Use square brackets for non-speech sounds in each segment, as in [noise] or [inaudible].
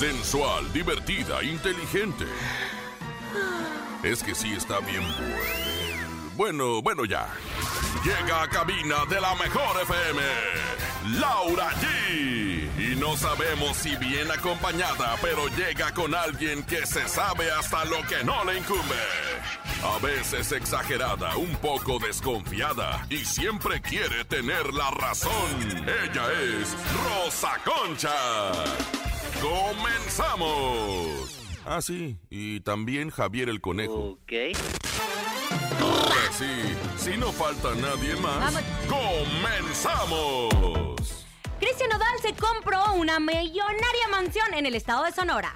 Sensual, divertida, inteligente. Es que sí está bien bueno. Bueno, bueno ya. Llega a cabina de la mejor FM. Laura G. Y no sabemos si bien acompañada, pero llega con alguien que se sabe hasta lo que no le incumbe. A veces exagerada, un poco desconfiada y siempre quiere tener la razón. Ella es Rosa Concha. ¡Comenzamos! Ah, sí, y también Javier el Conejo. Ok. Ahora sí, si no falta nadie más, ¡comenzamos! Cristian Nodal se compró una millonaria mansión en el estado de Sonora.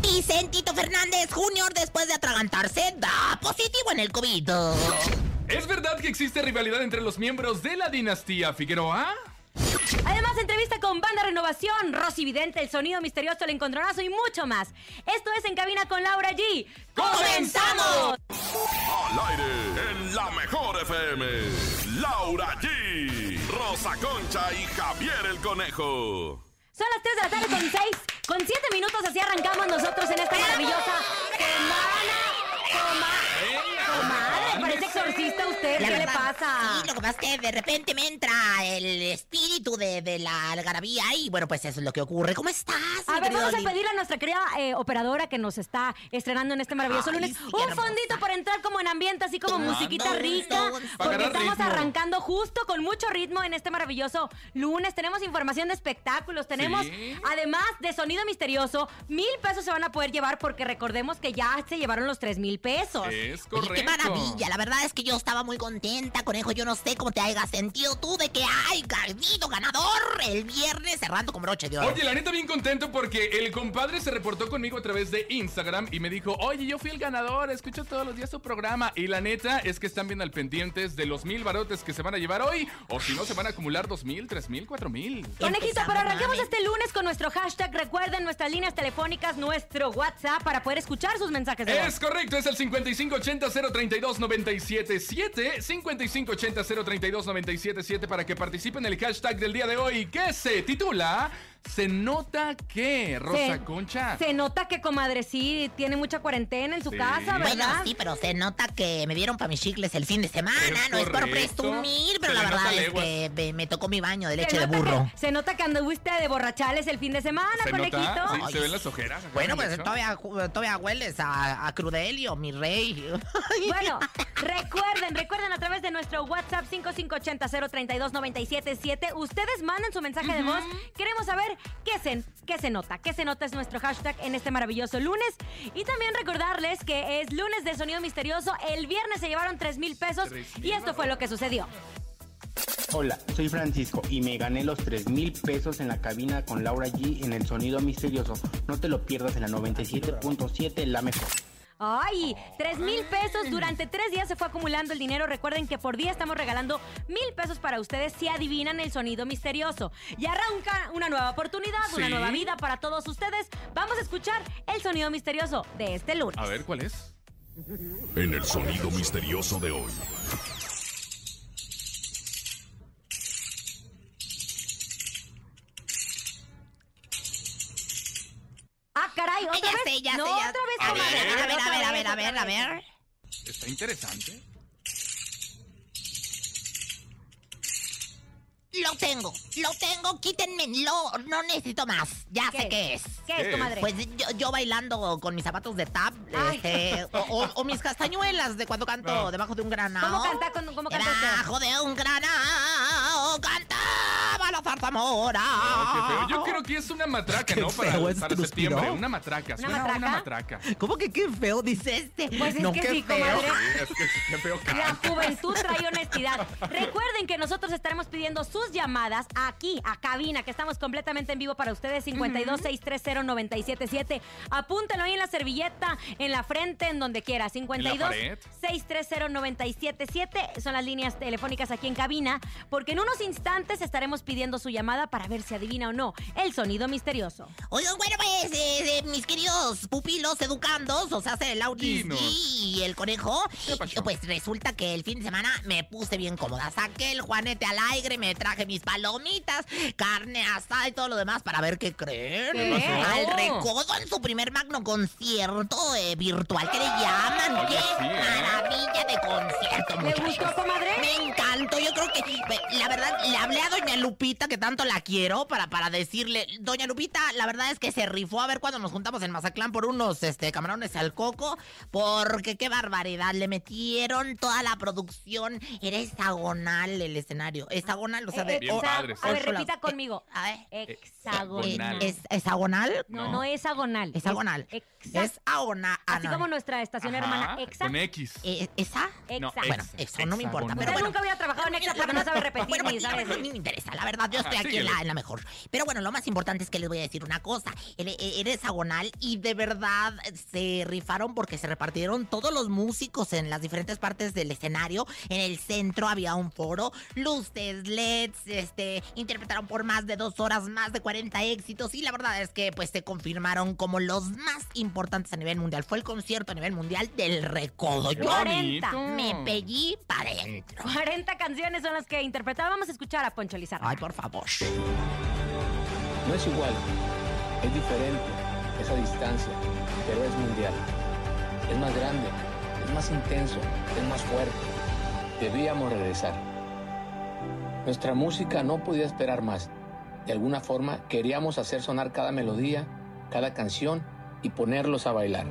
Vicentito Fernández Jr., después de atragantarse, da positivo en el COVID. ¿Es verdad que existe rivalidad entre los miembros de la dinastía Figueroa? Además, entrevista con Banda Renovación, Rosy Vidente, El Sonido Misterioso, El Encontronazo y mucho más. Esto es En Cabina con Laura G. ¡Comenzamos! Al aire, en la mejor FM, Laura G, Rosa Concha y Javier el Conejo. Son las 3 de la tarde con 6, con 7 minutos así arrancamos nosotros en esta maravillosa semana. Coma- Comadre, parece exorcista usted, La ¿qué le pasa? Sí, lo que pasa es que de repente me entra el espíritu de, de la algarabía y bueno, pues eso es lo que ocurre. ¿Cómo estás? A ver, vamos a pedirle a nuestra querida eh, operadora que nos está estrenando en este maravilloso Ay, lunes sí, un fondito para entrar como en ambiente, así como musiquita rica, porque estamos ritmo. arrancando justo con mucho ritmo en este maravilloso lunes. Tenemos información de espectáculos, tenemos Sí. además de sonido misterioso, mil pesos se van a poder llevar porque recordemos que ya se llevaron los tres mil pesos. Es Oye, correcto. qué maravilla, la verdad es que yo estaba muy contenta, conejo. Yo no sé cómo te hayas sentido tú de que hay habido ganador el viernes cerrando con broche de oro. Oye, la neta bien contento porque el compadre se reportó conmigo a través de Instagram y me dijo, oye, yo fui el ganador, escucho todos los días tu programa. Y la neta es que están bien al pendientes de los mil barotes que se van a llevar hoy, o si no, se van a acumular dos mil, tres mil, cuatro mil. Conejito, pero arranquemos este lunes con nuestro hashtag. Recuerden nuestras líneas telefónicas, nuestro WhatsApp para poder escuchar sus mensajes de voz. Es correcto, es el 5580-032-977. 5580-032-977 para que participen en el hashtag del día de hoy que se titula Se nota que, Rosa Se- Concha. Se nota que comadre sí tiene mucha cuarentena en su Sí. casa, Bueno, ¿verdad? sí, pero se nota que me dieron para mis chicles el fin de semana. Es no es por presumir, pero Se la verdad es que me, me tocó mi baño de Se leche de burro. que- se nota que anduviste de borrachales el fin de semana, ¿Se conejito. nota? Sí, Ay, se ven las ojeras. Bueno, pues todavía, todavía hueles a, a Crudelio, mi rey. [laughs] Bueno, recuerden, recuerden a través de nuestro WhatsApp 5580-032-977. Ustedes manden su mensaje de voz. Queremos saber qué se, qué se nota. ¿Qué se nota es nuestro hashtag en este maravilloso lunes? Y también recordarles que es lunes de sonido misterioso. El viernes se llevaron 3 mil pesos. Y esto fue lo que sucedió. Hola, soy Francisco y me gané los 3 mil pesos en la cabina con Laura G en el sonido misterioso. No te lo pierdas en la 97.7, la mejor. Ay, 3 mil pesos. Durante tres días se fue acumulando el dinero. Recuerden que por día estamos regalando mil pesos para ustedes si adivinan el sonido misterioso. Y arranca una nueva oportunidad, una nueva vida para todos ustedes. Vamos a escuchar el sonido misterioso de este lunes. A ver, ¿cuál es? En el sonido misterioso de hoy. Caray, Ay, otra ya vez. sé, ya no, sé, ya- otra vez, A ver. A ver, a ver, a ver, a ver, a ver. Está interesante. Lo tengo, lo tengo, quítenmelo, no necesito más. Ya sé qué es. ¿Qué ¿Qué es, comadre? Pues yo, yo bailando con mis zapatos de tap, este, o, o- o mis castañuelas de cuando canto No. debajo de un granado. ¿Cómo canta, con- cómo canta usted? Debajo de un granado qué feo. Yo creo que es una matraca, Qué ¿no? Para, feo, ¿es para septiembre. Una matraca. ¿Una Suena matraca? una matraca. ¿Cómo que qué feo dice este? Pues es no, que qué sí, feo. comadre. Sí, es que qué feo La juventud trae [laughs] honestidad. Recuerden que nosotros estaremos pidiendo sus llamadas aquí, a cabina, que estamos completamente en vivo para ustedes, 52-630-977. Apúntenlo ahí en la servilleta, en la frente, en donde quiera. 52 pared? 630-977 son las líneas telefónicas aquí en cabina, porque en unos instantes estaremos pidiendo recibiendo su llamada para ver si adivina o no el sonido misterioso. Oigan, bueno, pues, eh, eh, mis queridos pupilos educandos, o sea, el Autis Dinos. y el conejo, pues resulta que el fin de semana me puse bien cómoda. Saqué el juanete al aire, me traje mis palomitas, carne asada y todo lo demás para ver qué creen. Al recodo en su primer magno concierto eh, virtual que le llaman. Oye, ¡Qué sí, ¿eh? maravilla de concierto, ¿Le muchachos! gustó, comadre? Me encantó. Yo creo que, la verdad, le hablé a Doña Lupita, que tanto la quiero, para, para decirle, Doña Lupita, la verdad es que se rifó a ver cuando nos juntamos en Mazatlán por unos este, camarones al coco, porque qué barbaridad, le metieron toda la producción, era hexagonal el escenario, hexagonal, o sea, de... Eh, Bien exa- padre, a ver, repita conmigo. A ver. Hexagonal. Hexagonal. ¿Es hexagonal? No, no es agonal. Hexagonal. Es exa- Es agonal. Así como nuestra estación hermana Exa. Con X. Eh, ¿Esa? No, Exa. Bueno, eso no me importa, hexagonal. pero nunca había trabajado en Exa porque no sabe repetir Bueno, ni sabe no, no me interesa, la verdad, yo estoy [laughs] aquí en la, en la mejor. Pero bueno, lo más importante es que les voy a decir una cosa. El- e- Eres hexagonal y de verdad se rifaron porque se repartieron todos los músicos en las diferentes partes del escenario. En el centro había un foro, luces, LEDs, este, interpretaron por más de dos horas, más de 40 éxitos y la verdad es que pues se confirmaron como los más importantes a nivel mundial. Fue el concierto a nivel mundial del recodo. Yo 40. bonito. me pellí para adentro. 40 canciones son las que interpretaba. Vamos a escuchar a Poncho Lizarra. Ay, por favor. No es igual, es diferente, es a distancia, pero es mundial. Es más grande, es más intenso, es más fuerte. Debíamos regresar. Nuestra música no podía esperar más. De alguna forma queríamos hacer sonar cada melodía, cada canción y ponerlos a bailar.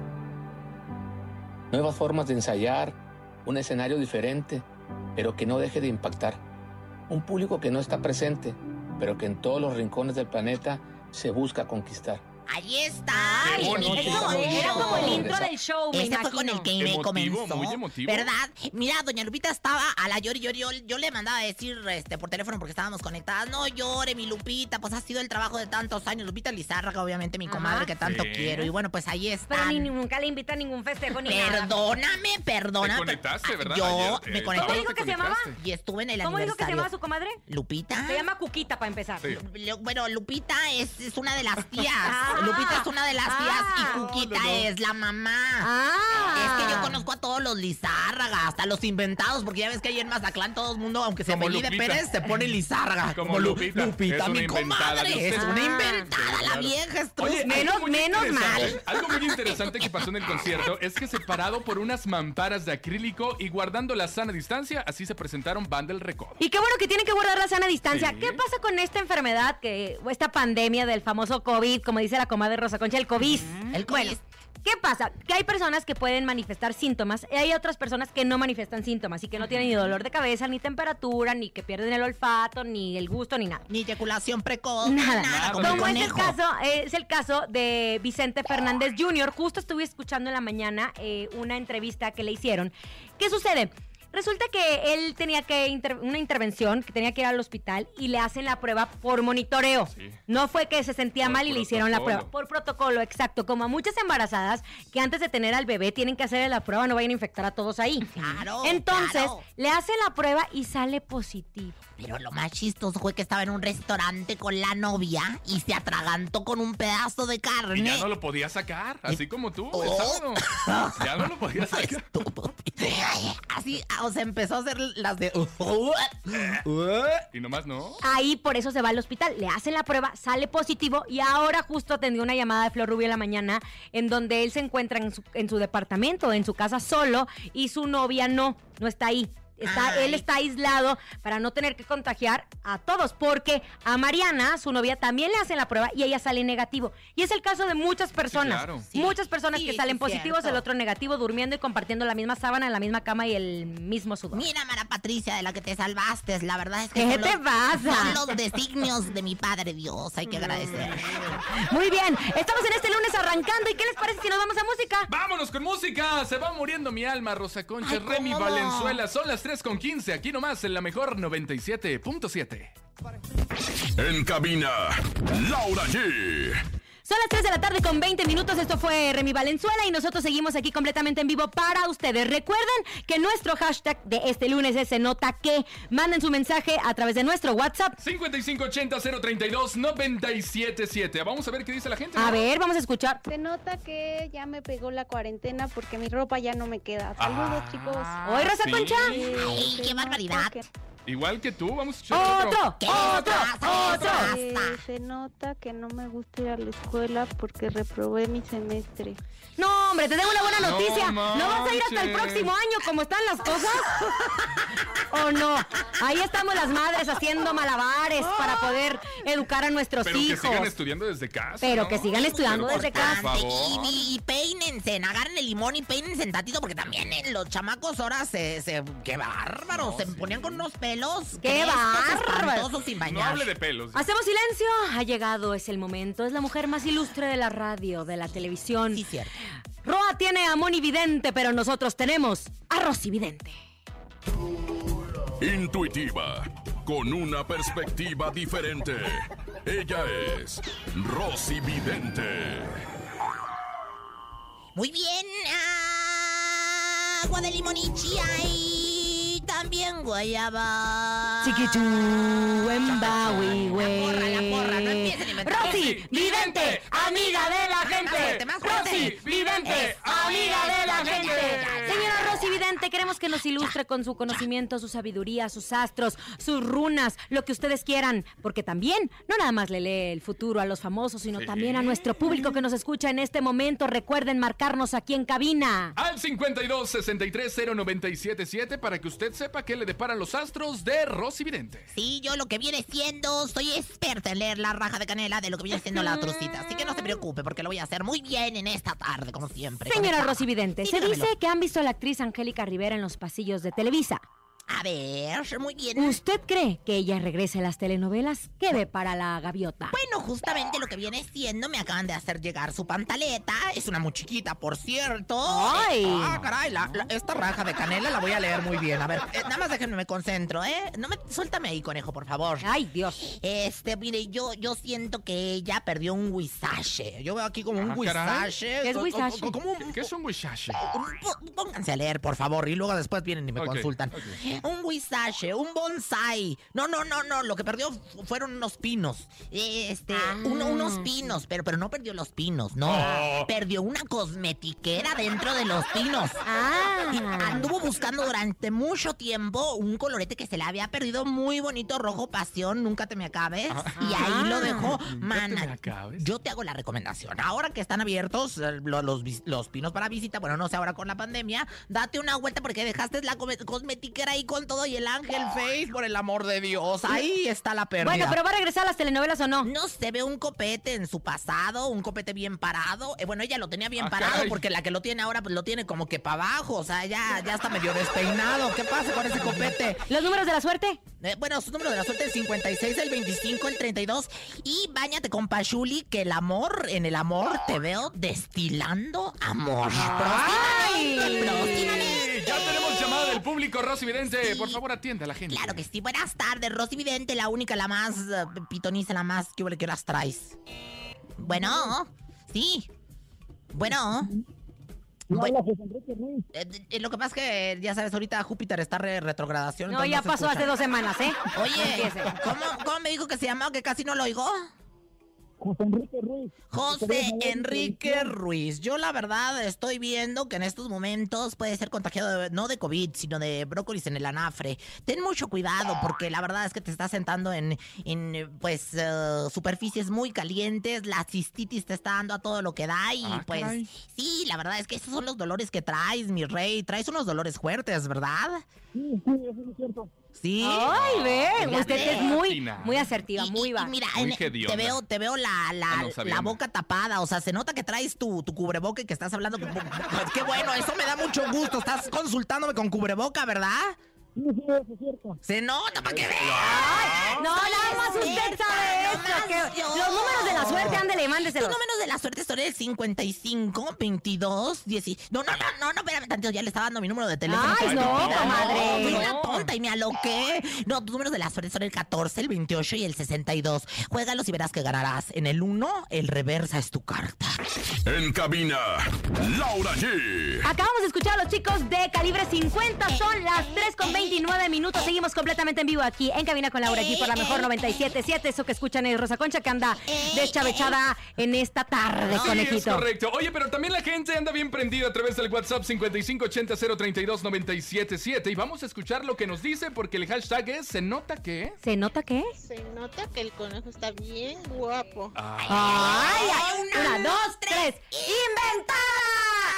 Nuevas formas de ensayar, un escenario diferente, pero que no deje de impactar. Un público que no está presente, pero que en todos los rincones del planeta se busca conquistar. Ahí está. Qué bonito. era como el intro del show, me Este fue con el que me Emotivo, comenzó. muy emotivo. ¿Verdad? Mira, doña Lupita estaba a la llori, llori, llori. Yo le mandaba a decir este, por teléfono porque estábamos conectadas. No llore, mi Lupita. Pues ha sido el trabajo de tantos años. Lupita Lizárraga, obviamente, mi Ajá. comadre que tanto Sí. quiero. Y bueno, pues ahí Pero está. ni, ni- nunca le invita a ningún festejo ni nada. Perdóname, perdóname. Te conectaste, pero- ¿verdad? Yo Ayer, me eh, conecté. ¿Cómo dijo que se llamaba? conectaste. Y estuve en el ¿Cómo dijo que se aniversario. llamaba su comadre? ¿Lupita? Se llama Cuquita, para empezar. Sí. Lu- Bueno, Lupita es, es una de las [laughs] tías. Ah. Lupita es una de las tías Ah. y Cuquita No, no, no. es la mamá. Ah. Es que yo conozco a todos los Lizárraga, hasta los inventados, porque ya ves que ahí en Mazatlán todo el mundo, aunque se apellide. Pérez, se pone Lizárraga. Como Lu- Lupita. Lupita, Es una mi comadre. Es una Ah. inventada, la Claro. vieja estruz. Oye, menos- algo muy menos interesante- mal. Algo muy interesante que pasó en el concierto es que separado por unas mamparas de acrílico y guardando la sana distancia, así se presentaron Banda El Recodo. Y qué bueno que tienen que guardar la sana distancia. Sí. ¿Qué pasa con esta enfermedad, que, o esta pandemia del famoso COVID, como dice la comadre Rosa Concha, el COVID? El Bueno, COVID. ¿Qué pasa? Que hay personas que pueden manifestar síntomas y hay otras personas que no manifiestan síntomas y que no tienen ni dolor de cabeza, ni temperatura, ni que pierden el olfato, ni el gusto, ni nada. Ni eyaculación precoz, Nada, nada, como, es el caso, es el caso de Vicente Fernández Jr. Justo estuve escuchando en la mañana eh, una entrevista que le hicieron. ¿Qué sucede? Resulta que él tenía que inter- una intervención, que tenía que ir al hospital y le hacen la prueba por monitoreo. Sí. No fue que se sentía Por mal y le hicieron la prueba. Por protocolo, exacto. Como a muchas embarazadas que antes de tener al bebé tienen que hacer la prueba, no vayan a infectar a todos ahí. Claro, Entonces, claro. le hacen la prueba y sale positivo. Pero lo más chistoso fue que estaba en un restaurante con la novia y se atragantó con un pedazo de carne. Y ya no lo podía sacar, así como tú, Oh. [laughs] Ya no lo podía sacar. Estúpido. [laughs] Así, ah, o sea, empezó a hacer las de. [laughs] Y nomás no. Ahí por eso se va al hospital, le hacen la prueba, sale positivo y ahora justo atendió una llamada de Flor Rubio en la mañana en donde él se encuentra en su, en su departamento, en su casa solo y su novia no, no está ahí. Está, Ay. él está aislado para no tener que contagiar a todos, porque a Mariana, su novia, también le hacen la prueba y ella sale negativo. Y es el caso de muchas personas. claro. Sí. Muchas personas Sí, que salen positivos, cierto. el otro negativo, durmiendo y compartiendo la misma sábana, la misma cama y el mismo sudor. Mira, Mara Patricia, de la que te salvaste. La verdad es que. ¿Qué te los- pasa? Son los designios de mi padre Dios. Hay que agradecer. [laughs] Muy bien, estamos en este lunes arrancando. ¿Y qué les parece si nos vamos a música? Vámonos con música. Se va muriendo mi alma, Rosa Concha, Ay, Remy. Valenzuela. Son las 3 con 15. Aquí nomás en la mejor 97.7. En cabina, Laura G. Son las 3 de la tarde con 20 minutos. Esto fue Remy Valenzuela y nosotros seguimos aquí completamente en vivo para ustedes. Recuerden que nuestro hashtag de este lunes es Se Nota Que. Manden su mensaje a través de nuestro WhatsApp. 5580-032-977. Vamos a ver qué dice la gente. A ver, vamos a escuchar. Se nota que ya me pegó la cuarentena porque mi ropa ya no me queda. Saludos, Ah, chicos. Hoy, Rosa sí. Concha. Ay, qué barbaridad. Igual que tú, vamos a escuchar Otro, ¿Qué otro, pasa? otro. Eh, se nota que no me gusta ir a la escuela porque reprobé mi semestre. No, hombre, te tengo una buena No noticia. ¿No, vas a ir hasta el próximo año como están las cosas? [laughs] ¿O no? Ahí estamos las madres haciendo malabares para poder educar a nuestros Pero que hijos. sigan estudiando desde casa. Pero ¿no? que sigan estudiando Pero desde por casa. favor. Y, y- y peínense, agarren el limón y peínense en tantito porque también eh, los chamacos ahora se, se qué bárbaros, se ponían con unos pelos ¡Qué bárbaro! No hable de pelos. Hacemos silencio. Ha llegado, es el momento. Es la mujer más ilustre de la radio, de la televisión. Sí, cierto. Roa tiene a Moni Vidente, pero nosotros tenemos a Rosy Vidente. Intuitiva, con una perspectiva diferente. Ella es Rosy Vidente. Muy bien, agua de limón y chía y también guayaba. Chiquichu, en Bawi, güey. La porra, la porra, no empiecen a inventar. Rosy, vidente, amiga de la gente. Rosy, vidente, amiga de la gente. Señora Rosy Vidente, queremos que nos ilustre con su conocimiento, su sabiduría, sus astros, sus runas, lo que ustedes quieran, porque también no nada más le lee el futuro a los famosos, sino Sí. también a nuestro público que nos escucha en este momento. Recuerden marcarnos aquí en cabina. Al 52 63 0977 para que usted sepa qué le deparan los astros de Rosy Vidente. Sí, yo lo que viene siendo, soy experta en leer la raja de canela de lo que viene siendo la trucita. Así que no se preocupe porque lo voy a hacer muy bien en esta tarde, como siempre. Señora. Rosy Vidente, Sí, se dígamelo. dice que han visto a la actriz Angélica Rivera en los pasillos de Televisa. A ver, muy bien. ¿Usted cree que ella regrese a las telenovelas? ¿Qué ve para la gaviota? Bueno, justamente lo que viene siendo, me acaban de hacer llegar su pantaleta. Es una muy chiquita, por cierto. ¡Ay! Eh, ah, caray, la- la- esta raja de canela la voy a leer muy bien. A ver, eh, nada más déjenme me concentro, ¿eh? No me, suéltame ahí, conejo, por favor. Ay, Dios. Este, mire, yo, yo siento que ella perdió un guisache. Yo veo aquí como un Ah. ¿Qué es Como un, ¿Qué es un un- Pónganse a leer, por favor, y luego después vienen y me consultan. ok. Un guisache, un bonsai. No, no, no, no. Lo que perdió fu- fueron unos pinos. Eh, Este, uno- unos pinos, pero, pero no perdió los pinos, no. Oh. Perdió una cosmetiquera dentro de los pinos. Y Ah. anduvo buscando durante mucho tiempo un colorete que se le había perdido muy bonito, rojo pasión, nunca te me acabes. Y ahí lo dejó. Mana, me acabes. yo te hago la recomendación. Ahora que están abiertos eh, lo- los, vis- los pinos para visita, bueno, no sé ahora con la pandemia, date una vuelta porque dejaste la cosmetiquera ahí con todo y el ángel face, por el amor de Dios. Ahí está la pérdida. Bueno, pero ¿va a regresar a las telenovelas o no? No se ve un copete en su pasado, un copete bien parado. Eh, bueno, ella lo tenía bien Ah, parado caray. porque la que lo tiene ahora pues lo tiene como que para abajo, o sea, ya, ya está medio despeinado. ¿Qué pasa con ese copete? ¿Los números de la suerte? Eh, bueno, su número de la suerte es 56, el 25, el 32. Y bañate con Pachuli, que el amor, en el amor te veo destilando amor. Próximamente, próximamente. Ya tenemos llamada del público, Rosy Vidente. Por favor, atienda a la gente. Claro que sí. Buenas tardes, Rosy Vidente, la única, la más eh, pitoniza, la más que huele que las traes. Bueno, sí. Bueno. Bueno, eh, eh, lo que pasa es que, ya sabes, ahorita Júpiter está re retrogradación. No, ya pasó escucha. hace dos semanas, ¿eh? Oye. ¿cómo, ¿cómo me dijo que se llamaba que casi no lo oigo? José Enrique Ruiz. José Enrique Ruiz. Yo la verdad estoy viendo que en estos momentos puede ser contagiado de- no de COVID, sino de brócolis en el anafre. Ten mucho cuidado porque la verdad es que te estás sentando en, en pues eh, superficies muy calientes, la cistitis te está dando a todo lo que da y Ah, pues caray. sí, la verdad es que esos son los dolores que traes, mi rey. Traes unos dolores fuertes, ¿verdad? Sí, sí, eso es cierto. Sí. Ay, ve, Fíjate. usted es muy, muy asertiva, Y- muy va. mira, Muy te veo, te veo la, la, Ah, no, la boca tapada, o sea, se nota que traes tu, tu cubreboca y que estás hablando con... Pues qué bueno, eso me da mucho gusto, estás consultándome con cubreboca, ¿verdad? Sí, sí, eso es cierto. Se nota para que veas. No, nada más usted sabe los números de la suerte, ándele, Los mándeselos. números de la suerte son el 55, 22, 10. No, no, no, no, no, espérame tantito, ya le estaba dando mi número de teléfono. Ay, no, comadre. Fui No. una tonta y me aloqué. No, tus números de la suerte son el 14, el 28 y el 62. Juégalos y verás que ganarás. En el 1, el reversa es tu carta. En cabina, Laura G. Acabamos de escuchar a los chicos de calibre 50. Son las 3 con 29 minutos. Seguimos completamente en vivo aquí en Cabina con Laura G por la mejor 97.7. Eso que escuchan es Rosa Concha que anda deschavechada en esta tarde, Sí, es conejito. correcto. Oye, pero también la gente anda bien prendida a través del WhatsApp 5580-032-977. Y vamos a escuchar lo que nos dice porque el hashtag es Se nota que. ¿Se nota qué? Se nota que el conejo está bien guapo. ¡Ay! ay, Una, dos, tres. ¡Inventada!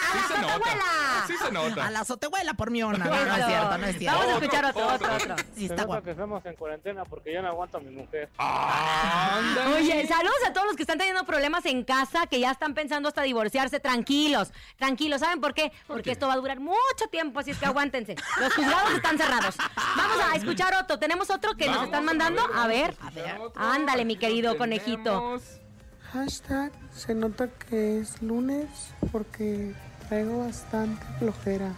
¡A Sí la sotahuela! Sí se nota. A la azotehuela por mi ona. [laughs] No, no es cierto, no es cierto. Vamos a escuchar otro, otro. otro, otro. Sí, está guapo. que estamos en cuarentena porque yo no aguanto a mi mujer. Ándale. Oye, saludos a todos los que están teniendo problemas en casa, que ya están pensando hasta divorciarse. Tranquilos, tranquilos. ¿Saben por qué? Porque qué? esto va a durar mucho tiempo, así es que aguántense. Los juzgados están cerrados. Vamos a escuchar otro. ¿Tenemos otro que nos Vamos, están mandando? A ver. a otro. Ándale, mi querido conejito. tenemos. Hashtag se nota que es lunes porque traigo bastante flojera.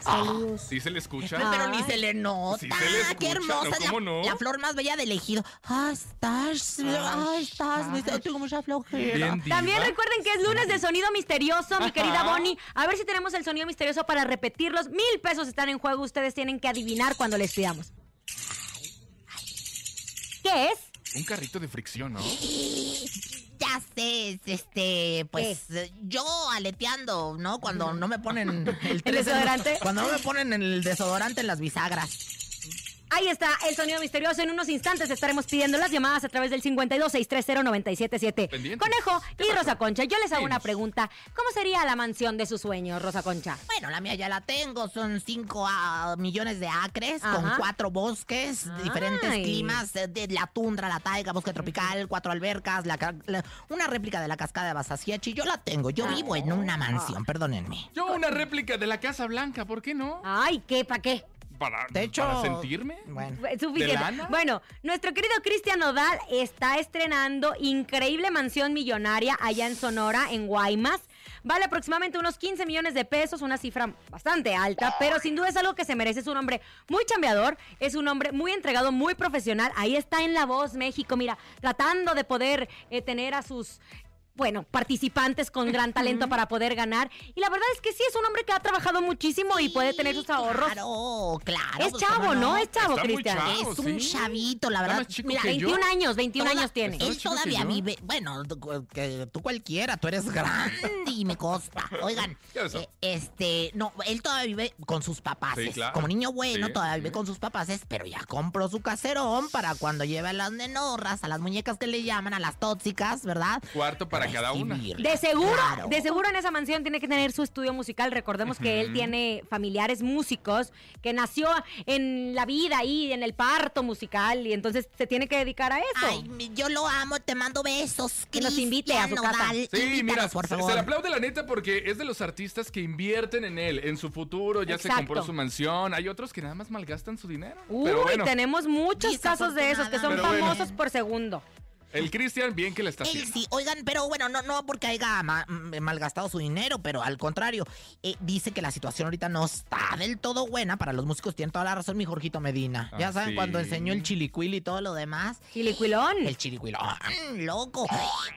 Saludos. Sí se le escucha. Ay, Pero ni se le nota. Sí se le escucha, Qué hermosa. la, ¿Cómo no? la flor más bella del ejido. Ah, estás. Ah, estás. Tengo mucha flojera. También recuerden que es lunes de sonido misterioso, mi querida. Bonnie. A ver si tenemos el sonido misterioso para repetirlos. Mil pesos están en juego. Ustedes tienen que adivinar cuando les pidamos. ¿Qué es? Un carrito de fricción, ¿no? Ya sé, es, este, pues yo aleteando, ¿no? Cuando no me ponen el, [laughs] en- desodorante? Cuando no me ponen el desodorante en las bisagras. Ahí está el sonido misterioso. En unos instantes estaremos pidiendo las llamadas a través del 52-630-977. Pendientes. Conejo ¿Qué y pasó? Rosa Concha, yo les hago una pregunta. ¿Cómo sería la mansión de sus sueños, Rosa Concha? Bueno, la mía ya la tengo. Son cinco ah, millones de acres con cuatro bosques, diferentes Ay. climas, eh, de la tundra, la taiga, bosque tropical, cuatro albercas, la la- una réplica de la cascada de Basasiechi. Yo la tengo. Yo vivo en una mansión, perdónenme. Yo una réplica de la Casa Blanca, ¿por qué no? Ay, ¿qué? ¿Para qué? Para, De hecho, para sentirme. Bueno. Suficiente. ¿De lana? Bueno, nuestro querido Cristian Nodal está estrenando increíble mansión millonaria allá en Sonora, en Guaymas. Vale aproximadamente unos 15 millones de pesos, una cifra bastante alta, pero sin duda es algo que se merece. Es un hombre muy chambeador, es un hombre muy entregado, muy profesional. Ahí está en La Voz México, mira, tratando de poder eh, tener a sus bueno, participantes con gran talento para poder ganar. Y la verdad es que sí, es un hombre que ha trabajado muchísimo y puede tener sus ahorros. Claro, claro. Es pues, chavo, ¿cómo ¿no? Es chavo, Cristian. Es un sí. chavito, la verdad. Mira, que yo. 21 años, 21 Toda- años tiene. Él todavía vive, bueno, tú- que tú cualquiera, tú eres grande y me consta. Oigan, [laughs] eh, este, no, él todavía vive con sus papás. Sí, claro. Como niño bueno, Sí, todavía vive con sus papás, pero ya compró su caserón para cuando lleve a las nenorras, a las muñecas que le llaman, a las tóxicas, ¿verdad? Cuarto para cada una. De seguro, Claro. de seguro en esa mansión tiene que tener su estudio musical. Recordemos que él tiene familiares músicos, que nació en la vida ahí, en el parto musical, y entonces se tiene que dedicar a eso. Ay, yo lo amo, te mando besos. Que nos invite a su casa. Sí, invítanos, mira, por se- favor. se le aplaude la neta porque es de los artistas que invierten en él, en su futuro, ya se compró su mansión. Hay otros que nada más malgastan su dinero. Uy, Pero bueno, tenemos muchos casos de esos que son Pero bueno. famosos por segundo. El Cristian bien que le está Él haciendo. sí, oigan, pero bueno, no, no porque haya ma- mm, malgastado su dinero, pero al contrario, eh, dice que la situación ahorita no está del todo buena para los músicos. Tiene toda la razón mi Jorgito Medina. ya Ah, saben, sí. cuando enseñó el chilicuil y todo lo demás. Chilicuilón. El chilicuilón, loco.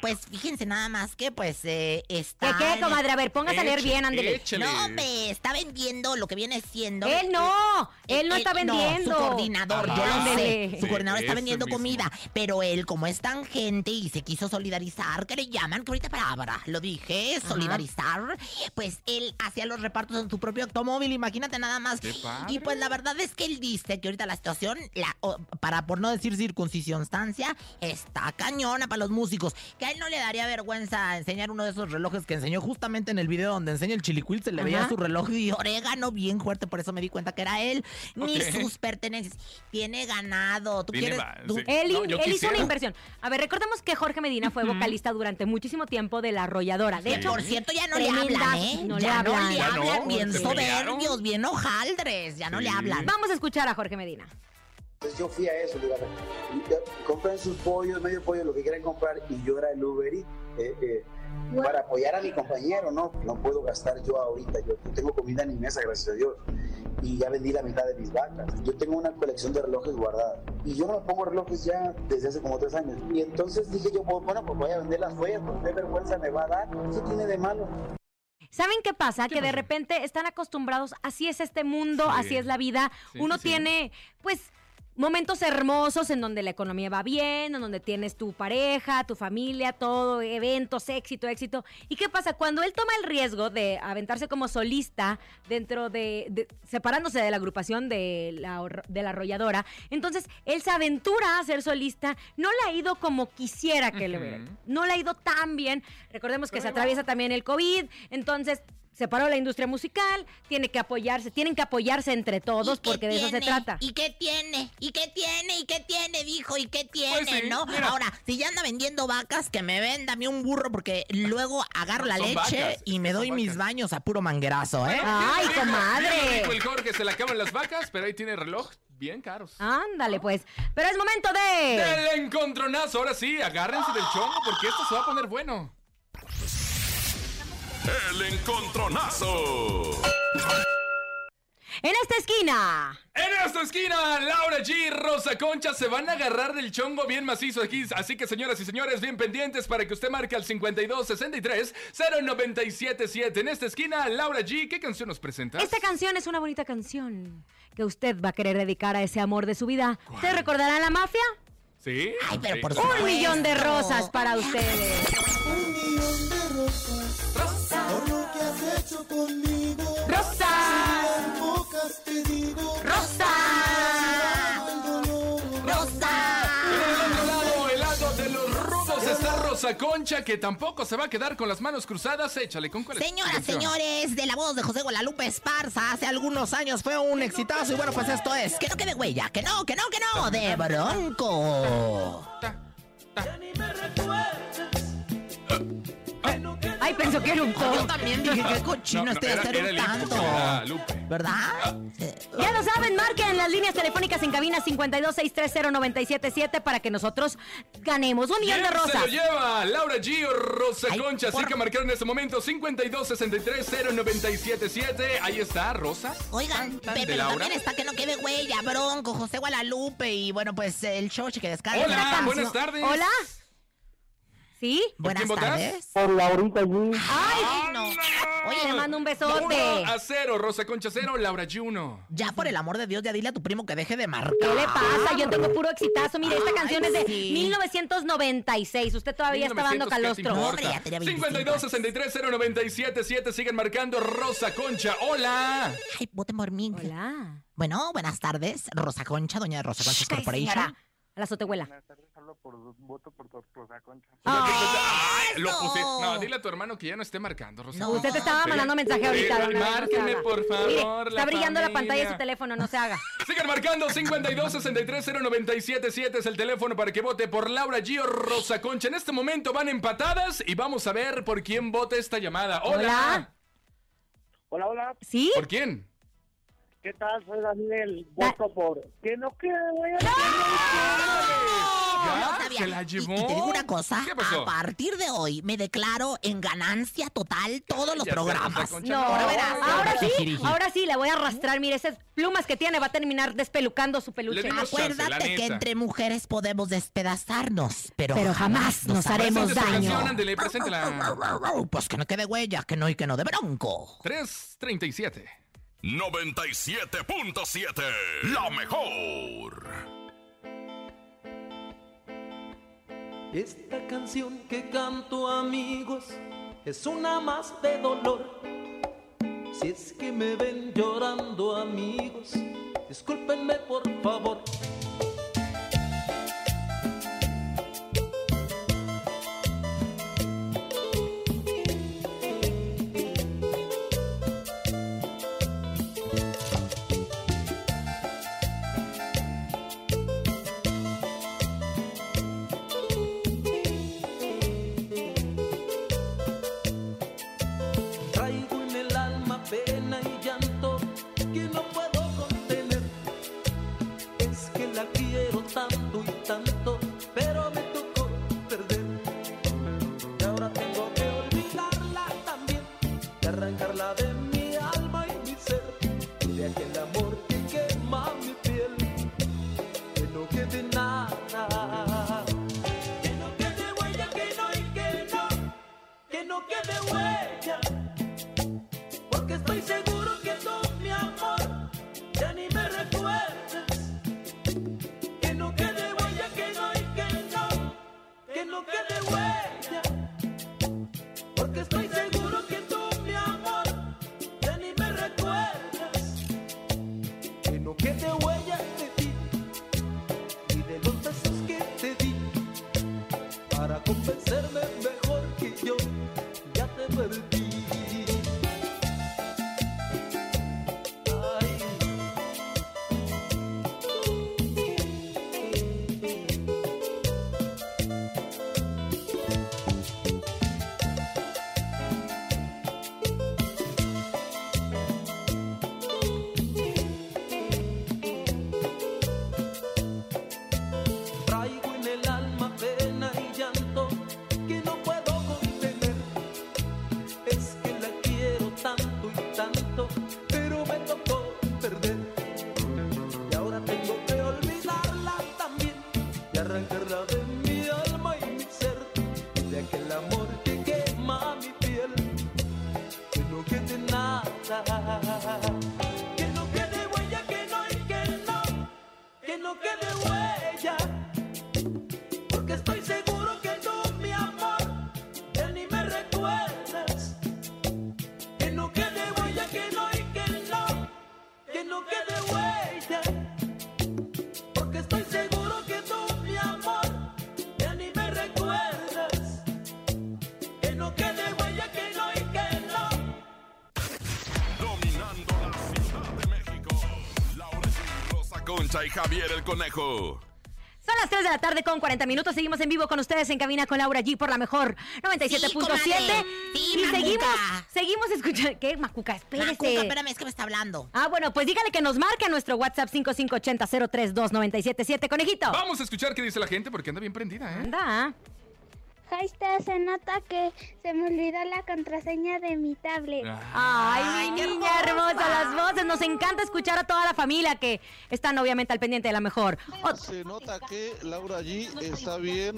Pues fíjense nada más que pues eh, está... ¿Qué qué, comadre? A ver, póngase a leer bien, ándele. échale. No, hombre, está vendiendo lo que viene siendo... Él no, él no Eh, está eh, vendiendo. su coordinador, yo lo sé. Su coordinador está vendiendo mismo. comida. Pero él, como es tan gente y se quiso solidarizar, que le llaman, que ahorita palabra, lo dije, solidarizar, pues él hacía los repartos en su propio automóvil, imagínate nada más. Qué padre. Y pues la verdad es que él dice que ahorita la situación, la, o, para por no decir circuncisión-stancia, está cañona para los músicos. Que a él no le daría vergüenza enseñar uno de esos relojes que enseñó justamente en el video donde enseña el chilicuil, se le veía su reloj de orégano bien fuerte, por eso me di cuenta que era él. Ni sus pertenencias. Tiene ganado. ¿Tú Tiene quieres? va- tú- sí. Él, No, yo él hizo una inversión. A ver, ver, recordemos que Jorge Medina fue vocalista durante muchísimo tiempo de La Arrolladora. De hecho, por cierto, ya no le hablan, ¿eh? No ya le no hablan. le ¿Ya no? hablan. Bien soberbios, bien hojaldres. Ya no le Sí. hablan. Vamos a escuchar a Jorge Medina. Entonces yo fui a eso, eh, compren sus pollos, medio pollo, lo que quieran comprar, y yo era el Uber Eats, eh, eh, para apoyar a mi compañero, ¿no? No puedo gastar yo ahorita, yo, yo tengo comida en mi mesa, gracias a Dios, y ya vendí la mitad de mis vacas. Yo tengo una colección de relojes guardada, y yo no me pongo relojes ya desde hace como tres años, y entonces dije yo, pues, bueno, pues voy a vender las joyas, porque qué vergüenza me va a dar, ¿qué tiene de malo? ¿Saben qué pasa? Que de repente están acostumbrados, así es este mundo, Sí. así es la vida. Sí, Uno sí, sí. tiene, pues, momentos hermosos en donde la economía va bien, en donde tienes tu pareja, tu familia, todo, eventos, éxito, éxito. ¿Y qué pasa? Cuando él toma el riesgo de aventarse como solista dentro de, de- separándose de la agrupación de la, de la arrolladora, entonces él se aventura a ser solista, no le ha ido como quisiera que le hubiera. No le ha ido tan bien. Recordemos que se atraviesa también el COVID, entonces separó la industria musical, tiene que apoyarse, tienen que apoyarse entre todos ¿Y qué porque de eso se tiene? trata. ¿Y qué tiene? ¿Y qué tiene? ¿Y qué tiene, dijo? ¿Y qué tiene? Pues sí, ¿No? mira. Ahora, si ya anda vendiendo vacas, que me venda a mí un burro, porque luego agarro la leche vacas, y me doy mis baños a puro manguerazo, ¿eh? ¡Ay, Dijo- comadre! el Jorge, se le acaban las vacas, pero ahí tiene reloj bien caros. Ándale, pues. Pero es momento de. Del encontronazo, ahora sí, agárrense del chongo porque esto se va a poner bueno. El encontronazo. En esta esquina. En esta esquina, Laura G y Rosa Concha se van a agarrar del chongo bien macizo aquí. Así que, señoras y señores, bien pendientes para que usted marque al 5263-0977. En esta esquina, Laura G, ¿qué canción nos presentas? Esta canción es una bonita canción que usted va a querer dedicar a ese amor de su vida. ¿Usted recordará la mafia? ¿Sí? Ay, pero Sí. por Un supuesto. millón de rosas para ustedes. Un millón de rosas hecho conmigo. ¡Rosa! Te digo. ¡Rosa! lado de los rudos está Rosa Concha, que tampoco se va a quedar con las manos cruzadas. Échale, ¿con cuál Señoras, señores, de la voz de José Guadalupe Esparza, hace algunos años fue un exitazo y bueno, pues esto es, que no quede huella, que no, que no, que no, de Bronco. Ay, pensó que era un Yo también dije, qué cochino No, no, este era Lupe. ¿Verdad? Ya lo saben, marquen las líneas telefónicas en cabina 52630977 para que nosotros ganemos un millón de ¿Quién Se rosas. lo lleva Laura G o Rosa Ay, Concha. Así que marcaron en este momento 52630977. Ahí está, Rosa. Oigan, Tan pe- de pero Laura. también está que no quede huella, Bronco, José Guadalupe y bueno, pues el show que descarga. Hola, buenas tardes. Hola. ¿Sí? Buenas quién votas? tardes. Por Laurita G. Ay, no. Oye, le mando un Uno besote. a cero, Rosa Concha cero, Laura G uno. Ya por el amor de Dios, ya dile a tu primo que deje de marcar. ¿Qué le pasa? Yo tengo puro exitazo. Mire, esta Ay, canción es de sí. 1996. Usted todavía está dando 1900, ¿qué te calostro. No, hombre, ya tenía 25 52630977. Siguen marcando Rosa Concha. Hola. Ay, voten por mí. Hola. Bueno, buenas tardes. Rosa Concha, doña de Rosa Concha Corporation. señora. A la azotehuela. Buenas tardes, por voto por Rosa Concha. Ay, lo ¡Eso! puse. No, dile a tu hermano que ya no esté marcando, Rosa. No. Usted te estaba Sí. mandando mensaje ahorita. no márqueme, por favor, Mire, la está brillando la pantalla de su teléfono, no se haga. [laughs] Sigan marcando 52630977 es el teléfono para que vote por Laura G o Rosa Concha. En este momento van empatadas y vamos a ver por quién vota esta llamada. Hola. Hola. Hola, hola, ¿Sí? ¿Por quién? ¿Qué tal? Soy Daniel, Da- voto por... Que no quede, güey. No, ¿Ya? no. ¿Se la Y- llevó? Y, te digo una cosa, ¿Qué pasó? a partir de hoy me declaro en ganancia total todos los Cállate, programas. No, Ahora verás. ahora sí, ahora sí, la voy a arrastrar. Mire, esas plumas que tiene va a terminar despelucando su peluche. Dimos chance, Acuérdate que entre mujeres podemos despedazarnos, pero, Pero jamás nos haremos Presente su daño. Pues que no quede huella, que no y que no de bronco. 337. 97.7. La mejor. Esta canción que canto amigos es una más de dolor. Si es que me ven llorando amigos, discúlpenme por favor. Para convencerme no quede huella, que no y que no. Dominando la Ciudad de México. Laura G, Rosa Concha y Javier el Conejo. Son las 3 de la tarde con 40 minutos. Seguimos en vivo con ustedes en cabina con Laura G por la mejor 97.7. comadre. Sí, y Macuca. seguimos, seguimos escuchando. ¿Qué, Macuca? Espérese. Macuca, espérame, es que me está hablando. Ah, bueno, pues dígale que nos marque a nuestro WhatsApp 5580-032977, conejito. Vamos a escuchar qué dice la gente porque anda bien prendida, ¿eh? Anda. Hashtag se nota que se me olvidó la contraseña de mi tablet. Ay, mi niña hermosa, las voces. Nos encanta escuchar a toda la familia que están obviamente al pendiente de la mejor. Ot- Se nota que Laura G está bien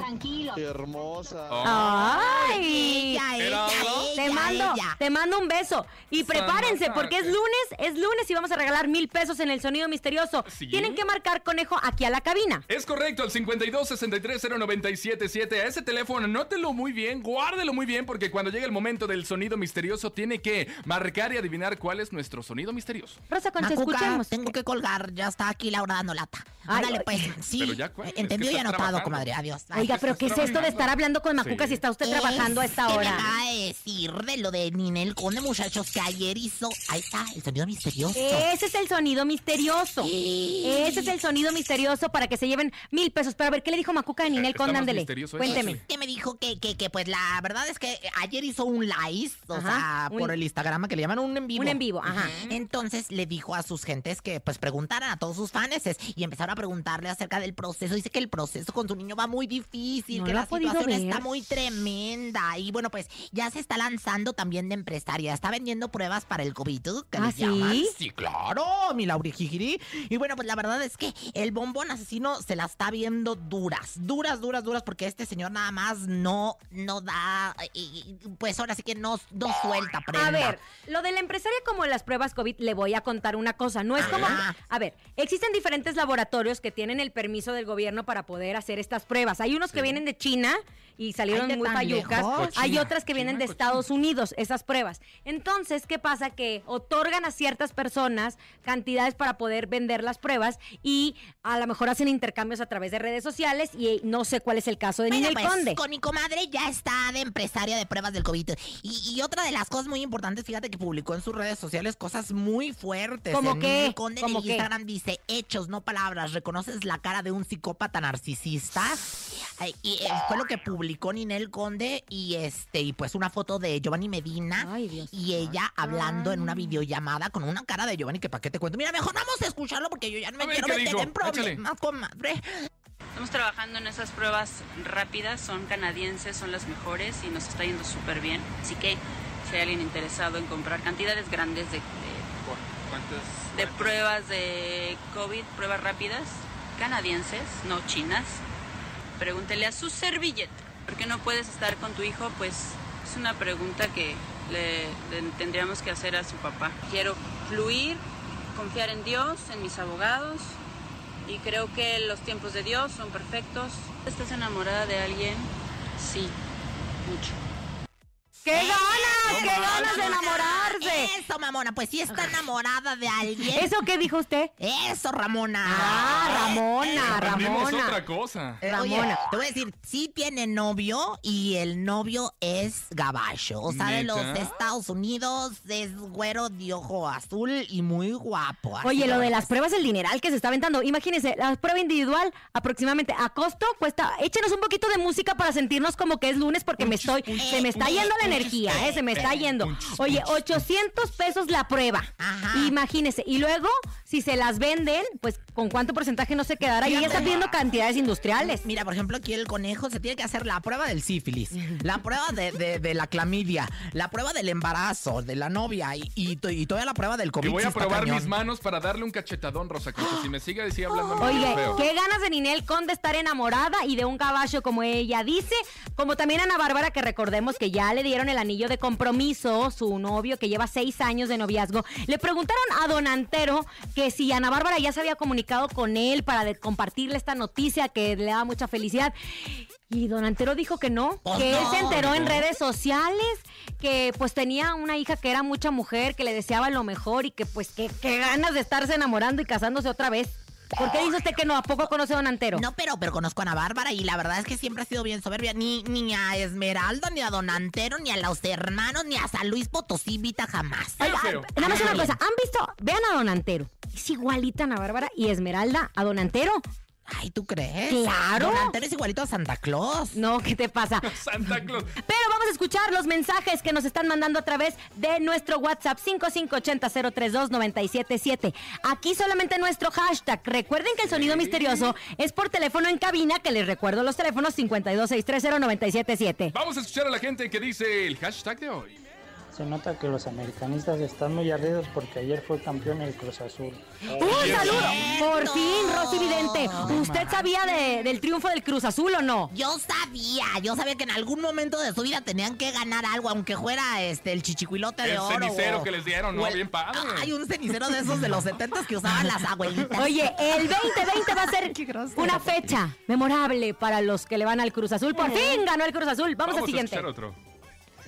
hermosa. Ay, Ella, ella, te ella, mando, ella. te mando un beso y prepárense porque es lunes, es lunes y vamos a regalar mil pesos en el sonido misterioso. Sí. Tienen que marcar conejo aquí a la cabina. Es correcto, al 52 63 0977. A ese teléfono, anótelo muy bien, guárdelo muy bien, porque cuando llegue el momento del sonido misterioso, tiene que marcar y adivinar cuál es nuestro sonido misterioso. Rosa Concha, Macuca, escuchemos. tengo que colgar, ya está aquí Laura dando lata. Ándale, pues, sí. Pero ya, ¿cuál? Es que Entendido y anotado, trabajando. comadre. Adiós. Ay. Oiga, pero ¿qué es esto de estar hablando con Macuca Sí. si está usted trabajando a esta Es que hora? me acaba de decir de lo de Ninel Conde, muchachos, que ayer hizo. Ahí está, el sonido misterioso. Ese es el sonido misterioso. Ese es el sonido misterioso para que se lleven mil pesos. Pero a ver, ¿qué le dijo Macuca a Ninel Conde? Ándele, cuénteme. que me dijo que, que, que, pues la verdad es que ayer hizo un live, o Ajá, sea, un- por el Instagram que le llaman un en vivo. Un en vivo, ajá. Entonces le dijo a sus gentes que pues preguntaran a todos sus faneses y empezaron a preguntarle acerca del proceso. Dice que el proceso con su niño va muy difícil, No que la situación ver. está muy tremenda. Y bueno, pues ya se está lanzando también de empresaria. Está vendiendo pruebas para el COVID, que ¿Ah, le sí? llaman. Sí, claro, mi Lauri Jijiri. Y bueno, pues la verdad es que el bombón asesino se la está viendo duras, duras, duras, duras, porque este señor nada más no, no da, y- pues ahora sí que no, no suelta prenda. A ver, lo de la empresaria como las pruebas COVID, le voy a contar una cosa. No es como. A ver, existen diferentes laboratorios que tienen el permiso del gobierno para poder hacer estas pruebas. Hay unos que vienen de China y salieron muy payucas. lejos. Hay otras que vienen de China, Estados Unidos, esas pruebas. Entonces, ¿qué pasa? Que otorgan a ciertas personas cantidades para poder vender las pruebas y a lo mejor hacen intercambios a través de redes sociales y no sé cuál es el caso de Ninel pues, Conde. con comadre ya está de empresaria de pruebas del COVID. Y, y otra de las cosas muy importantes, fíjate que publicó en sus redes sociales cosas muy fuertes. ¿Cómo En qué? el Conde en. Instagram dice hechos, no palabras. ¿Reconoces la cara de un psicópata narcisista? Y eh, fue lo que publicó Ninel Conde y este y pues una foto de Giovanni Medina Ay, Dios. y ella hablando en una videollamada con una cara de Giovanni que para qué te cuento. Mira, mejor vamos a escucharlo porque yo ya no me A quiero ¿qué meter en problemas, comadre. Estamos trabajando en esas pruebas rápidas, son canadienses, son las mejores y nos está yendo súper bien. Así que si hay alguien interesado en comprar cantidades grandes de, de, ¿Cuántas? de pruebas de COVID, pruebas rápidas, canadienses, no chinas. Pregúntele a su servilleta. ¿Por qué no puedes estar con tu hijo? Pues es una pregunta que le, le tendríamos que hacer a su papá. Quiero fluir, confiar en Dios, en mis abogados y creo que los tiempos de Dios son perfectos. ¿Estás enamorada de alguien? Sí, mucho. ¡Qué ganas! ¡Qué ganas de enamorarse! Eso, mamona, pues sí está enamorada de alguien. ¿Eso qué dijo usted? Eso, Ramona. Ah, Ramona, Aprendimos Ramona. otra cosa. Eh, oye, Ramona. te voy a decir, sí tiene novio y el novio es gabacho. O sea, de los. Estados Unidos, es güero de ojo azul y muy guapo. así Oye, lo de las pruebas del dineral que se está aventando. Imagínense, la prueba individual aproximadamente a costo cuesta. Échenos un poquito de música para sentirnos como que es lunes porque me estoy. Se me está yendo la energía, ¿eh? Se me está yendo. Oye, 800 pesos la prueba. Ajá. Imagínense. Y luego, si se las venden, pues con cuánto porcentaje no se quedará. Y ella está pidiendo cantidades industriales. Mira, por ejemplo, aquí el conejo se tiene que hacer la prueba del sífilis, la prueba de, de- de la clamidia, la prueba del embarazo, de la novia y, y, y todavía la prueba del COVID. Y voy a probar cañón. mis manos para darle un cachetadón, Rosa Concha. Si me sigue, sigue hablando muy Oye, feo. qué ganas de Ninel con de estar enamorada y de un caballo como ella dice, como también Ana Bárbara, que recordemos que ya le dieron el anillo de compromiso, su novio que lleva seis años de noviazgo. Le preguntaron a Don Antero que si Ana Bárbara ya se había comunicado con él para de- compartirle esta noticia que le da mucha felicidad. Y Don Antero dijo que no, Pues que él se enteró en redes sociales que pues tenía una hija que era mucha mujer, que le deseaba lo mejor y que pues que, que ganas de estarse enamorando y casándose otra vez. ¿Por qué dice usted que no? ¿A poco conoce a Don Antero? No, pero, pero conozco a Ana Bárbara y la verdad es que siempre ha sido bien soberbia. Ni, ni a Esmeralda, ni a Don Antero, ni a los hermanos, ni a San Luis Potosí Vita jamás. Oiga, nada más una cosa, ¿han visto? Vean a Don Antero. Es igualita a Ana Bárbara y Esmeralda a Don Antero. Ay, ¿tú crees? Claro. Don Antero es igualito a Santa Claus. No, ¿qué te pasa? [laughs] Santa Claus. Pero vamos a escuchar los mensajes que nos están mandando a través de nuestro WhatsApp 5580-032-977. Aquí solamente nuestro hashtag. Recuerden que el sonido misterioso es por teléfono en cabina, que les recuerdo los teléfonos 52630977. Vamos a escuchar a la gente que dice el hashtag de hoy. Se nota que los americanistas están muy ardidos porque ayer fue campeón el Cruz Azul. ¡Un saludo! Por fin, Rosy Vidente. ¿Usted sabía de- del triunfo del Cruz Azul o no? Yo sabía, yo sabía que en algún momento de su vida tenían que ganar algo, aunque fuera este el chichicuilote de El oro. cenicero o- que les dieron, ¿no? el- Bien padre. Hay un cenicero de esos de los 70 que usaban las abuelitas. Oye, el 2020 va a ser [laughs] una fecha memorable para los que le van al Cruz Azul. Por fin ganó el Cruz Azul. Vamos, al a siguiente. otro.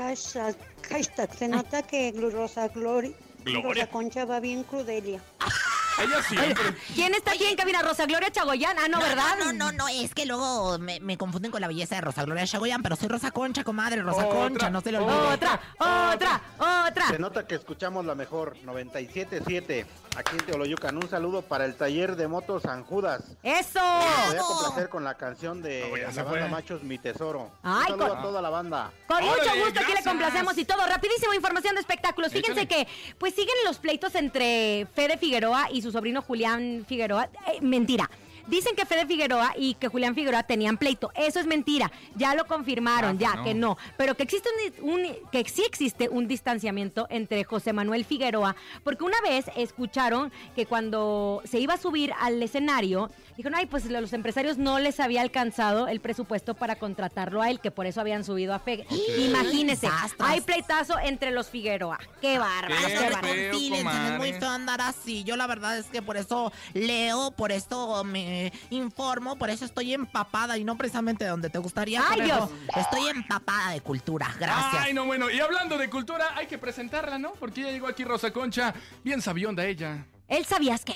Hashtag, hashtag, se nota que Rosa Gloria, Gloria. Rosa Concha va bien crudelia. [laughs] Ella siempre. ¿Quién está aquí en cabina? Rosa Gloria Chagoyán. Ah, no, ¿verdad? No, no, no, es que luego me, me confunden con la belleza de Rosa Gloria Chagoyán, pero soy Rosa Concha, comadre, Rosa Concha, no se le olvide. Otra, otra, otra. Se nota que escuchamos la mejor, 97.7, aquí en Teoloyucan. Un saludo para el taller de motos San Judas. ¡Eso! Me voy a complacer con la canción de No, la banda. Machos Mi Tesoro. Ay, Un saludo con- a toda la banda. Con mucho gusto aquí le gracias. complacemos y todo. Rapidísimo, información de espectáculos. Fíjense Échale. que pues siguen los pleitos entre Fede Figueroa y su sobrino Julián Figueroa. Eh, mentira. Dicen que Fede Figueroa y que Julián Figueroa tenían pleito. Eso es mentira. Ya lo confirmaron, Ah, ya que no. que no. Pero que existe un, un- que sí existe un distanciamiento entre José Manuel Figueroa, porque una vez escucharon que cuando se iba a subir al escenario, dijeron, ay, pues los empresarios no les había alcanzado el presupuesto para contratarlo a él, que por eso habían subido a Fede. Imagínense, Desastros. hay pleitazo entre los Figueroa. Qué bárbaro, Qué es muy feo andar así. Yo la verdad es que por eso leo, por esto me informo, por eso estoy empapada y no precisamente donde te gustaría. ¡Ay. Dios! Estoy empapada de cultura, gracias. Ay, no, bueno. Y hablando de cultura, hay que presentarla, ¿no? Porque ya llegó aquí Rosa Concha. Bien sabionda ella. ¿Él sabías qué?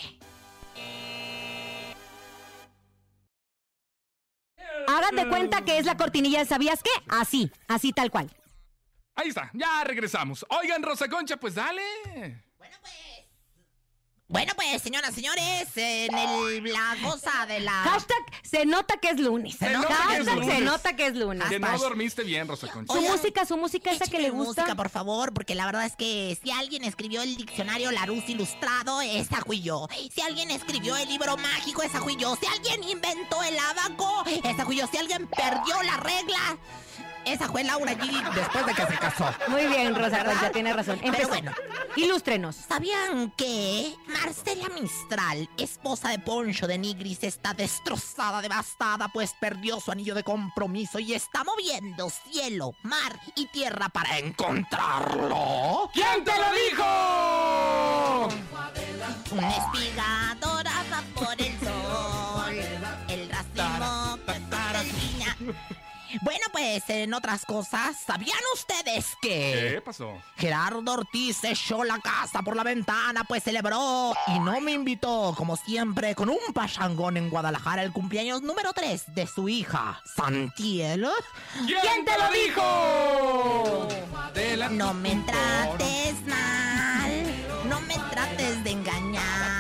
Hagan de cuenta que es la cortinilla de ¿Sabías qué? Así, así tal cual. Ahí está, ya regresamos. Oigan, Rosa Concha, pues dale. Bueno, pues, señoras, señores, en el, la cosa de la... Hashtag se nota que es lunes. Se nota que es Hashtag lunes. se nota que es lunes. Que no dormiste bien, Rosa Concha. Su Oigan, música, su música esa que le Écheme gusta. música, por favor, porque la verdad es que si alguien escribió el diccionario Larousse Ilustrado, esa fui yo. Si alguien escribió el libro mágico, esa fui yo. Si alguien inventó el abaco, esa fui yo. Si alguien perdió la regla, Esa fue Laura G después de que se casó. Muy bien, Rosa ¿Verdad? Concha, tiene razón. Pero bueno. Ilústrenos. ¿Sabían que Marcela Mistral, esposa de Poncho de Nigris, está destrozada, devastada, pues perdió su anillo de compromiso y está moviendo cielo, mar y tierra para encontrarlo? ¿Quién te lo dijo? Una espiga dorada por el sol, el racimo que. Bueno, pues en otras cosas, ¿sabían ustedes que ¿Qué pasó? Gerardo Ortiz echó la casa por la ventana, pues celebró y no me invitó, como siempre, con un pachangón en Guadalajara el cumpleaños número 3 de su hija, Santiel? ¿Quién te lo dijo? No me trates mal, no me trates de engañar.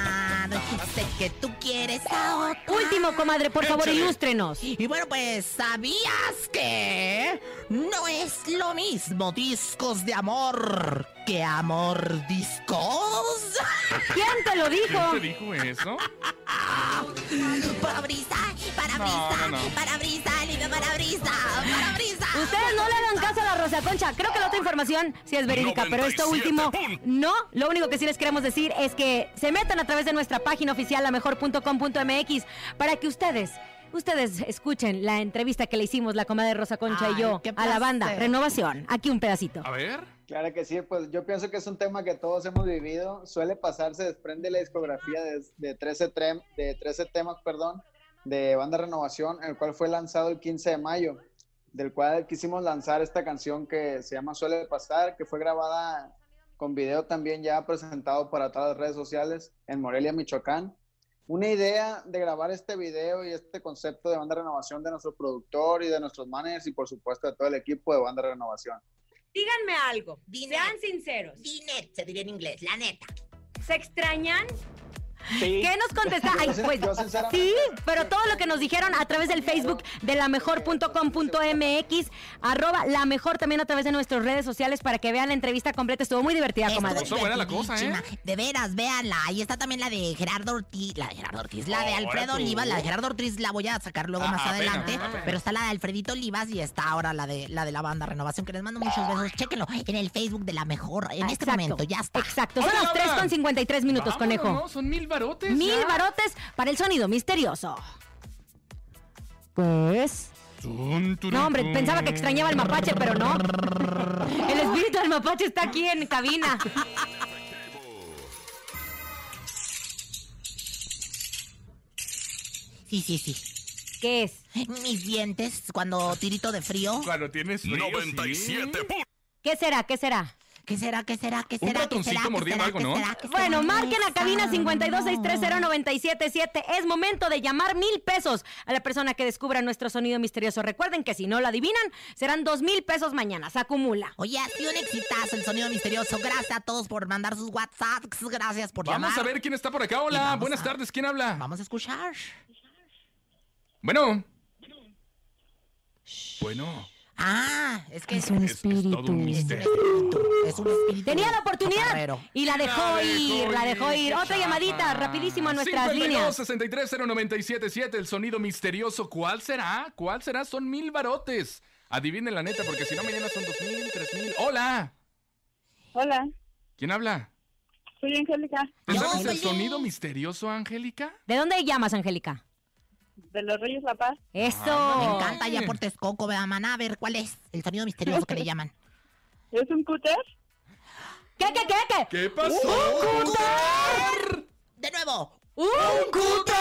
Sé que tú quieres a otro. Último, comadre, por favor, Échale. ilústrenos. Y bueno, pues, ¿sabías que no es lo mismo discos de amor que amor discos? ¿Quién te lo dijo? ¿Quién te dijo eso? Para brisa, para brisa, No, no, no. para brisa, libre para brisa, para brisa. Ustedes no le hagan caso a la Rosa Concha. Creo que la otra información sí es verídica, pero esto 97 último no. Lo único que sí les queremos decir es que se metan a través de nuestra página oficial, lamejor.com.mx, para que ustedes, ustedes escuchen la entrevista que le hicimos la comadre Rosa Concha y yo a la banda. Renovación. Aquí un pedacito. A ver. Claro que sí, pues yo pienso que es un tema que todos hemos vivido. Suele pasar, se desprende la discografía de, de 13, trem- de 13 temas, perdón, de Banda Renovación, el cual fue lanzado el 15 de mayo, del cual quisimos lanzar esta canción que se llama Suele pasar, que fue grabada con video también ya presentado para todas las redes sociales en Morelia, Michoacán. Una idea de grabar este video y este concepto de Banda Renovación de nuestro productor y de nuestros managers y por supuesto de todo el equipo de Banda Renovación. Díganme algo. Sean sinceros. Dinet, se diría en inglés, la neta. ¿Se extrañan? Sí. ¿Qué nos contesta? Ay, Yo, pues, sí, pero todo lo que nos dijeron a través del Facebook de lamejor.com.mx, arroba la mejor también a través de nuestras redes sociales para que vean la entrevista completa. Estuvo muy divertida, Estuvo comadre. Estuvo buena la cosa, ¿eh? De veras, véanla. Ahí está también la de Gerardo Ortiz. La de Gerardo Ortiz. La de Alfredo. Olivas. La de Gerardo Ortiz la voy a sacar luego Ah, más adelante. apenas. Pero está la de Alfredito Olivas y está ahora la de la de la banda Renovación. Que les mando muchos besos. Chéquenlo en el Facebook de la mejor. En este momento, ya está. Exacto. Son Oye, las 3 Laura. con 53 minutos, Vámonos, conejo. ¿no? Son mil barotes. Mil ya. barotes para el sonido misterioso. Pues. No, hombre, pensaba que extrañaba el mapache, pero no. [laughs] El espíritu del mapache está aquí en cabina. Sí, sí, sí. ¿Qué es? Mis dientes cuando tirito de frío. Cuando tienes frío, 97 sí. ¿Qué será? ¿Qué será? ¿Qué será? ¿Qué será? ¿Qué Un será? ¿Qué ratoncito mordiendo será? algo, ¿Qué ¿no? Bueno, será? marquen a cabina 526309777. Es momento de llamar mil pesos a la persona que descubra nuestro sonido misterioso. Recuerden que si no lo adivinan, serán dos mil pesos mañana. Se acumula. Oye, ha sido un exitazo el sonido misterioso. Gracias a todos por mandar sus WhatsApps. Gracias por Vamos llamar. a ver quién está por acá. Hola, vamos buenas a- tardes. ¿Quién habla? Vamos a escuchar. Bueno. Bueno. Ah, es que Es un Es, es todo espíritu. un Es un misterio. espíritu. Es un espíritu. Tenía la oportunidad y la dejó La ir, dejó la dejó ir, ir. Otra llamadita, rapidísimo a nuestras 52 líneas. 63 0977, el sonido misterioso. ¿Cuál será? ¿Cuál será? Son mil barotes. Adivinen la neta, porque si no, mañana son dos mil, tres mil. ¡Hola! Hola, ¿Quién habla? soy Angélica ¿Te sabes el sonido misterioso, Angélica? ¿De dónde llamas, Angélica? De los Reyes La Paz. Eso. Ah, Me encanta ya por Texcoco, vea, maná. A ver, ¿cuál es el sonido misterioso que le llaman? ¿Es un cúter? ¿Qué, qué, qué, qué? ¿Qué pasó? ¡Un cúter! De nuevo. ¡Un cúter!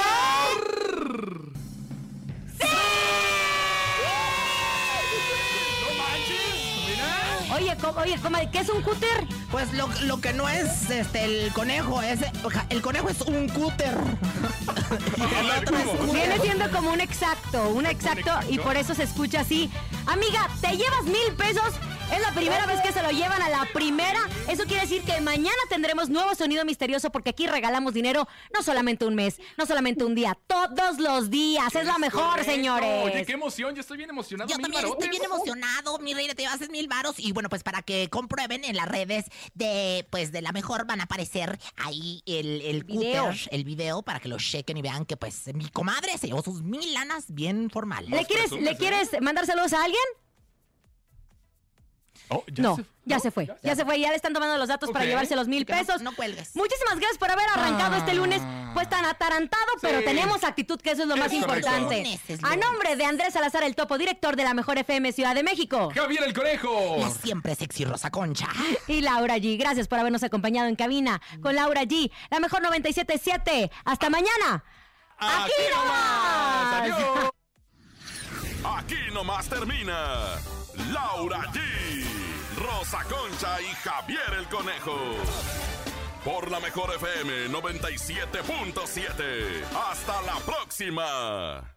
¡No manches! ¡Mira! Oye, co- oye, comadre, ¿qué es un cúter? Pues lo, lo que no es este el conejo, es el conejo es un cúter. [laughs] El otro es cúter. Viene siendo como un exacto, un exacto, exacto. y por eso se escucha así. Amiga, te llevas mil pesos. Es la primera vez que se lo llevan a la primera. Eso quiere decir que mañana tendremos nuevo sonido misterioso porque aquí regalamos dinero no solamente un mes, no solamente un día, todos los días. Es la mejor, correcto. señores. Oye, qué emoción. Yo estoy bien emocionado. Yo mil también estoy bien emocionado, mi reina, te llevas mil varos. Y bueno, pues para que comprueben en las redes de, pues de la mejor van a aparecer ahí el, el Video. cúter, el video, para que lo chequen y vean que pues mi comadre se llevó sus mil lanas bien formales. ¿Le quieres, presumes, ¿Le ¿eh? quieres mandar saludos a alguien? Oh, ¿ya no, se- ya se fue. Ya se fue. Ya le están tomando los datos para llevarse los mil Que no- pesos. no cuelgues. Muchísimas gracias por haber arrancado este lunes. Pues tan atarantado, pero Sí. tenemos actitud, que eso es lo Es más correcto. importante. A nombre de Andrés Salazar, el topo director de la mejor FM Ciudad de México. Javier el Conejo. La siempre sexy Rosa Concha. Y Laura G. Gracias por habernos acompañado en cabina con Laura G. La mejor 977. Hasta mañana. Aquí nomás. Adiós. Aquí nomás termina Laura G, Rosa Concha y Javier el Conejo. Por la mejor FM 97.7. Hasta la próxima.